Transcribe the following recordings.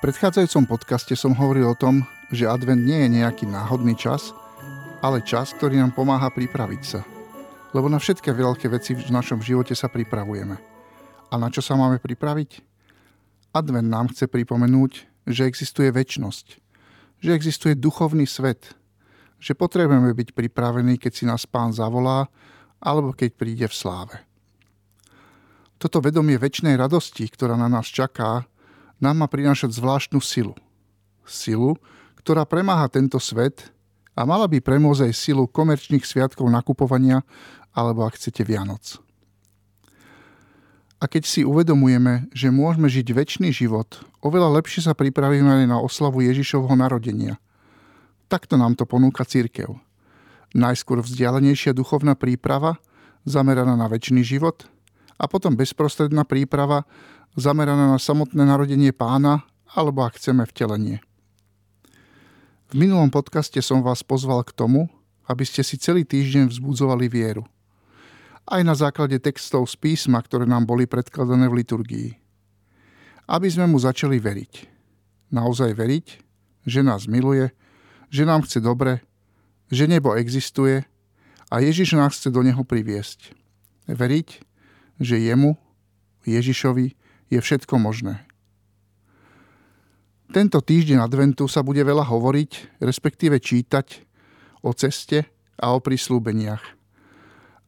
predchádzajúcom podcaste som hovoril o tom, že advent nie je nejaký náhodný čas, ale čas, ktorý nám pomáha pripraviť sa. Lebo na všetké veľké veci v našom živote sa pripravujeme. A na čo sa máme pripraviť? Advent nám chce pripomenúť, že existuje väčnosť, že existuje duchovný svet, že potrebujeme byť pripravení, keď si nás pán zavolá, alebo keď príde v sláve. Toto vedomie väčšnej radosti, ktorá na nás čaká, nám má prinášať zvláštnu silu. Silu, ktorá premáha tento svet a mala by premôcť aj silu komerčných sviatkov nakupovania alebo ak chcete Vianoc. A keď si uvedomujeme, že môžeme žiť väčší život, oveľa lepšie sa pripravíme aj na oslavu Ježišovho narodenia. Takto nám to ponúka církev. Najskôr vzdialenejšia duchovná príprava, zameraná na väčší život, a potom bezprostredná príprava, zameraná na samotné narodenie pána, alebo ak chceme vtelenie. V minulom podcaste som vás pozval k tomu, aby ste si celý týždeň vzbudzovali vieru. Aj na základe textov z písma, ktoré nám boli predkladané v liturgii. Aby sme mu začali veriť. Naozaj veriť, že nás miluje, že nám chce dobre, že nebo existuje a Ježiš nás chce do neho priviesť. Veriť, že jemu, Ježišovi, je všetko možné. Tento týždeň adventu sa bude veľa hovoriť, respektíve čítať o ceste a o prislúbeniach.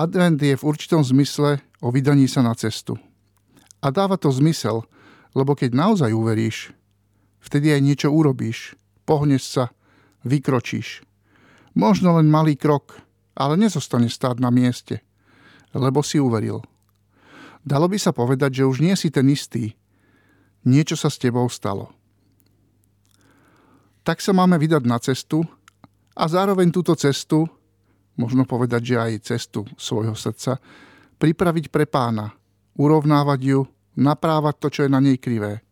Advent je v určitom zmysle o vydaní sa na cestu. A dáva to zmysel, lebo keď naozaj uveríš, vtedy aj niečo urobíš, pohneš sa, vykročíš. Možno len malý krok, ale nezostane stáť na mieste, lebo si uveril. Dalo by sa povedať, že už nie si ten istý. Niečo sa s tebou stalo. Tak sa máme vydať na cestu a zároveň túto cestu, možno povedať, že aj cestu svojho srdca, pripraviť pre pána, urovnávať ju, naprávať to, čo je na nej krivé.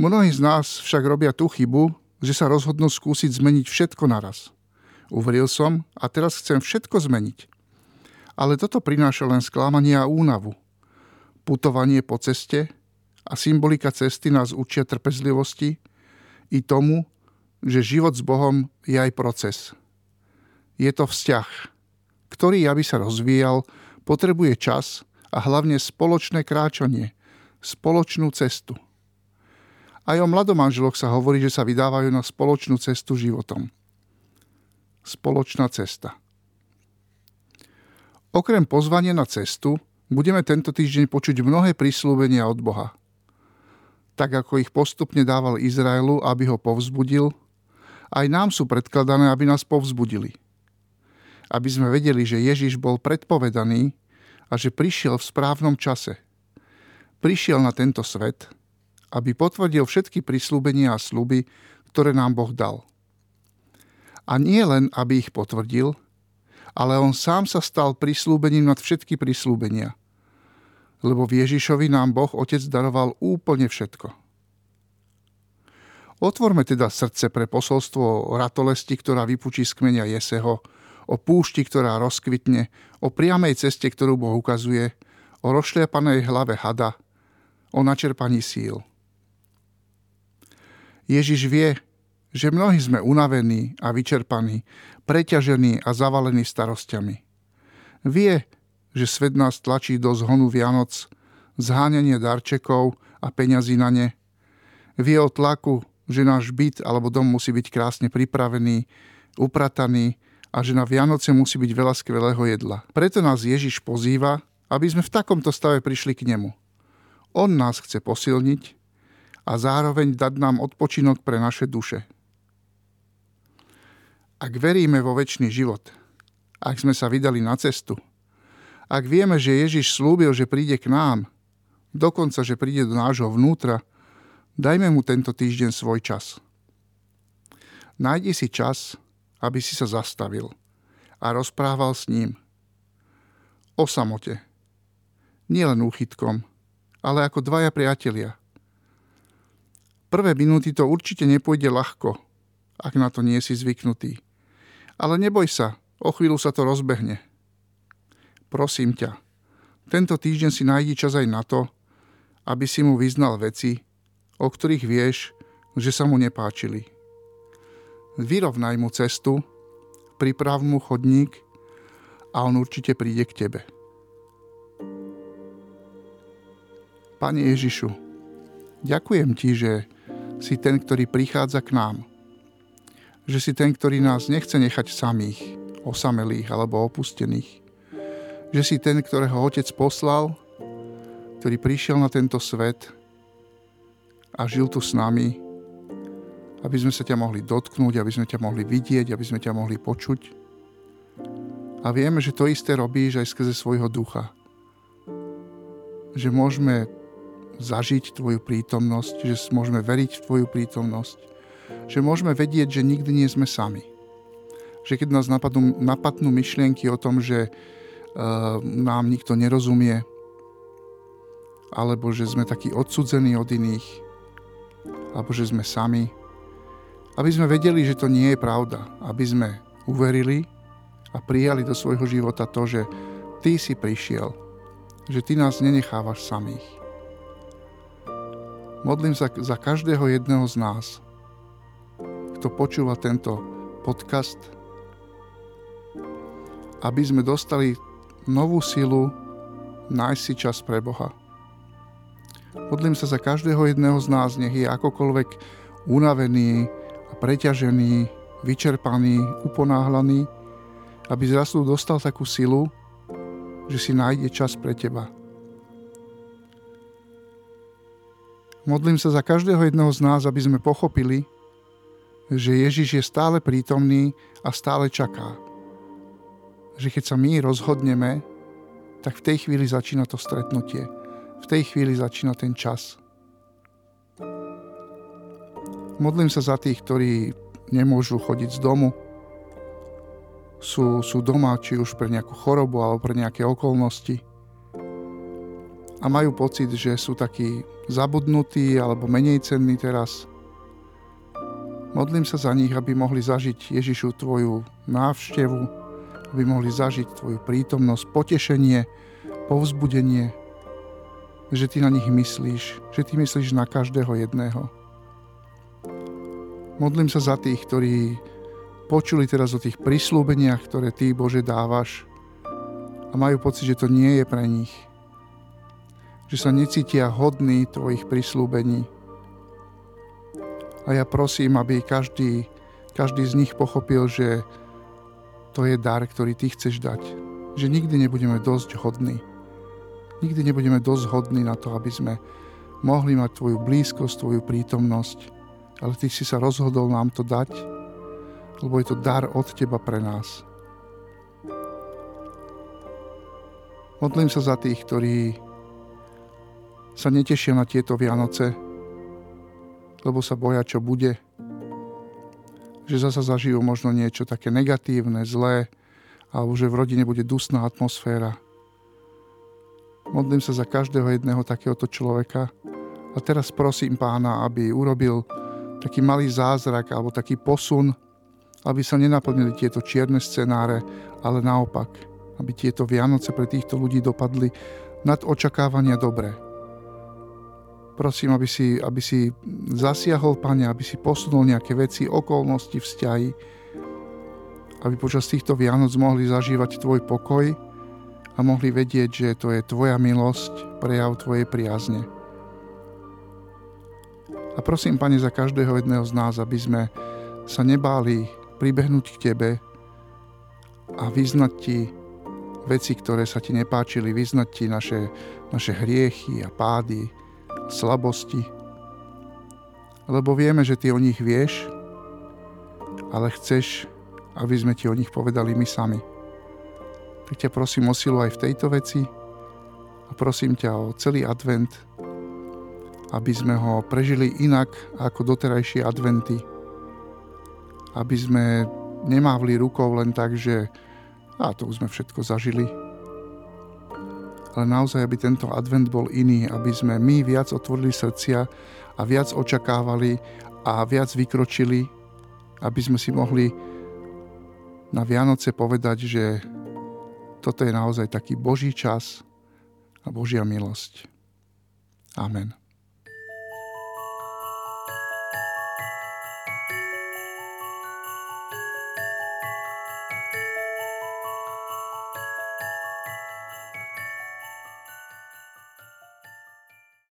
Mnohí z nás však robia tú chybu, že sa rozhodnú skúsiť zmeniť všetko naraz. Uveril som a teraz chcem všetko zmeniť ale toto prináša len sklamanie a únavu. Putovanie po ceste a symbolika cesty nás učia trpezlivosti i tomu, že život s Bohom je aj proces. Je to vzťah, ktorý, aby sa rozvíjal, potrebuje čas a hlavne spoločné kráčanie, spoločnú cestu. Aj o mladomanželoch sa hovorí, že sa vydávajú na spoločnú cestu životom. Spoločná cesta. Okrem pozvania na cestu, budeme tento týždeň počuť mnohé prislúbenia od Boha. Tak ako ich postupne dával Izraelu, aby ho povzbudil, aj nám sú predkladané, aby nás povzbudili. Aby sme vedeli, že Ježiš bol predpovedaný a že prišiel v správnom čase. Prišiel na tento svet, aby potvrdil všetky prislúbenia a sluby, ktoré nám Boh dal. A nie len, aby ich potvrdil, ale on sám sa stal prislúbením nad všetky prislúbenia. Lebo v Ježišovi nám Boh Otec daroval úplne všetko. Otvorme teda srdce pre posolstvo o ratolesti, ktorá vypučí z kmeňa Jeseho, o púšti, ktorá rozkvitne, o priamej ceste, ktorú Boh ukazuje, o rozšliapanej hlave hada, o načerpaní síl. Ježiš vie, že mnohí sme unavení a vyčerpaní, preťažení a zavalení starostiami. Vie, že svet nás tlačí do zhonu Vianoc, zháňanie darčekov a peňazí na ne. Vie o tlaku, že náš byt alebo dom musí byť krásne pripravený, uprataný a že na Vianoce musí byť veľa skvelého jedla. Preto nás Ježiš pozýva, aby sme v takomto stave prišli k nemu. On nás chce posilniť a zároveň dať nám odpočinok pre naše duše. Ak veríme vo väčší život, ak sme sa vydali na cestu, ak vieme, že Ježiš slúbil, že príde k nám, dokonca, že príde do nášho vnútra, dajme mu tento týždeň svoj čas. Nájdi si čas, aby si sa zastavil a rozprával s ním. O samote. Nielen úchytkom, ale ako dvaja priatelia. Prvé minúty to určite nepôjde ľahko, ak na to nie si zvyknutý. Ale neboj sa, o chvíľu sa to rozbehne. Prosím ťa, tento týždeň si nájdi čas aj na to, aby si mu vyznal veci, o ktorých vieš, že sa mu nepáčili. Vyrovnaj mu cestu, priprav mu chodník a on určite príde k tebe. Pane Ježišu, ďakujem Ti, že si ten, ktorý prichádza k nám. Že si ten, ktorý nás nechce nechať samých, osamelých alebo opustených. Že si ten, ktorého Otec poslal, ktorý prišiel na tento svet a žil tu s nami, aby sme sa ťa mohli dotknúť, aby sme ťa mohli vidieť, aby sme ťa mohli počuť. A vieme, že to isté robíš aj skrze svojho ducha. Že môžeme zažiť Tvoju prítomnosť, že môžeme veriť v Tvoju prítomnosť, že môžeme vedieť, že nikdy nie sme sami. Že keď nás napadnú, napadnú myšlienky o tom, že uh, nám nikto nerozumie, alebo že sme takí odsudzení od iných, alebo že sme sami, aby sme vedeli, že to nie je pravda, aby sme uverili a prijali do svojho života to, že Ty si prišiel, že Ty nás nenechávaš samých. Modlím sa za každého jedného z nás, kto počúva tento podcast, aby sme dostali novú silu nájsť si čas pre Boha. Modlím sa za každého jedného z nás, nech je akokoľvek unavený preťažený, vyčerpaný, uponáhlaný, aby zrazu dostal takú silu, že si nájde čas pre teba. Modlím sa za každého jedného z nás, aby sme pochopili, že Ježiš je stále prítomný a stále čaká. Že keď sa my rozhodneme, tak v tej chvíli začína to stretnutie. V tej chvíli začína ten čas. Modlím sa za tých, ktorí nemôžu chodiť z domu. Sú, sú doma, či už pre nejakú chorobu alebo pre nejaké okolnosti a majú pocit, že sú takí zabudnutí alebo menej cenní teraz. Modlím sa za nich, aby mohli zažiť Ježišu tvoju návštevu, aby mohli zažiť tvoju prítomnosť, potešenie, povzbudenie, že ty na nich myslíš, že ty myslíš na každého jedného. Modlím sa za tých, ktorí počuli teraz o tých prislúbeniach, ktoré ty, Bože, dávaš a majú pocit, že to nie je pre nich – že sa necítia hodní tvojich prislúbení. A ja prosím, aby každý, každý z nich pochopil, že to je dar, ktorý ty chceš dať. Že nikdy nebudeme dosť hodní. Nikdy nebudeme dosť hodní na to, aby sme mohli mať tvoju blízkosť, tvoju prítomnosť. Ale ty si sa rozhodol nám to dať, lebo je to dar od teba pre nás. Modlím sa za tých, ktorí sa netešia na tieto Vianoce, lebo sa boja, čo bude. Že zasa zažijú možno niečo také negatívne, zlé, alebo že v rodine bude dusná atmosféra. Modlím sa za každého jedného takéhoto človeka a teraz prosím pána, aby urobil taký malý zázrak alebo taký posun, aby sa nenaplnili tieto čierne scenáre, ale naopak, aby tieto Vianoce pre týchto ľudí dopadli nad očakávania dobré Prosím, aby si, aby si zasiahol, Pane, aby si posunul nejaké veci, okolnosti, vzťahy, aby počas týchto Vianoc mohli zažívať Tvoj pokoj a mohli vedieť, že to je Tvoja milosť, prejav Tvojej priazne. A prosím, Pane, za každého jedného z nás, aby sme sa nebáli pribehnúť k Tebe a vyznať Ti veci, ktoré sa Ti nepáčili, vyznať Ti naše, naše hriechy a pády, slabosti, lebo vieme, že ty o nich vieš, ale chceš, aby sme ti o nich povedali my sami. Tak ťa prosím o silu aj v tejto veci a prosím ťa o celý advent, aby sme ho prežili inak ako doterajšie adventy. Aby sme nemávli rukou len tak, že a to už sme všetko zažili, ale naozaj, aby tento advent bol iný, aby sme my viac otvorili srdcia a viac očakávali a viac vykročili, aby sme si mohli na Vianoce povedať, že toto je naozaj taký Boží čas a Božia milosť. Amen.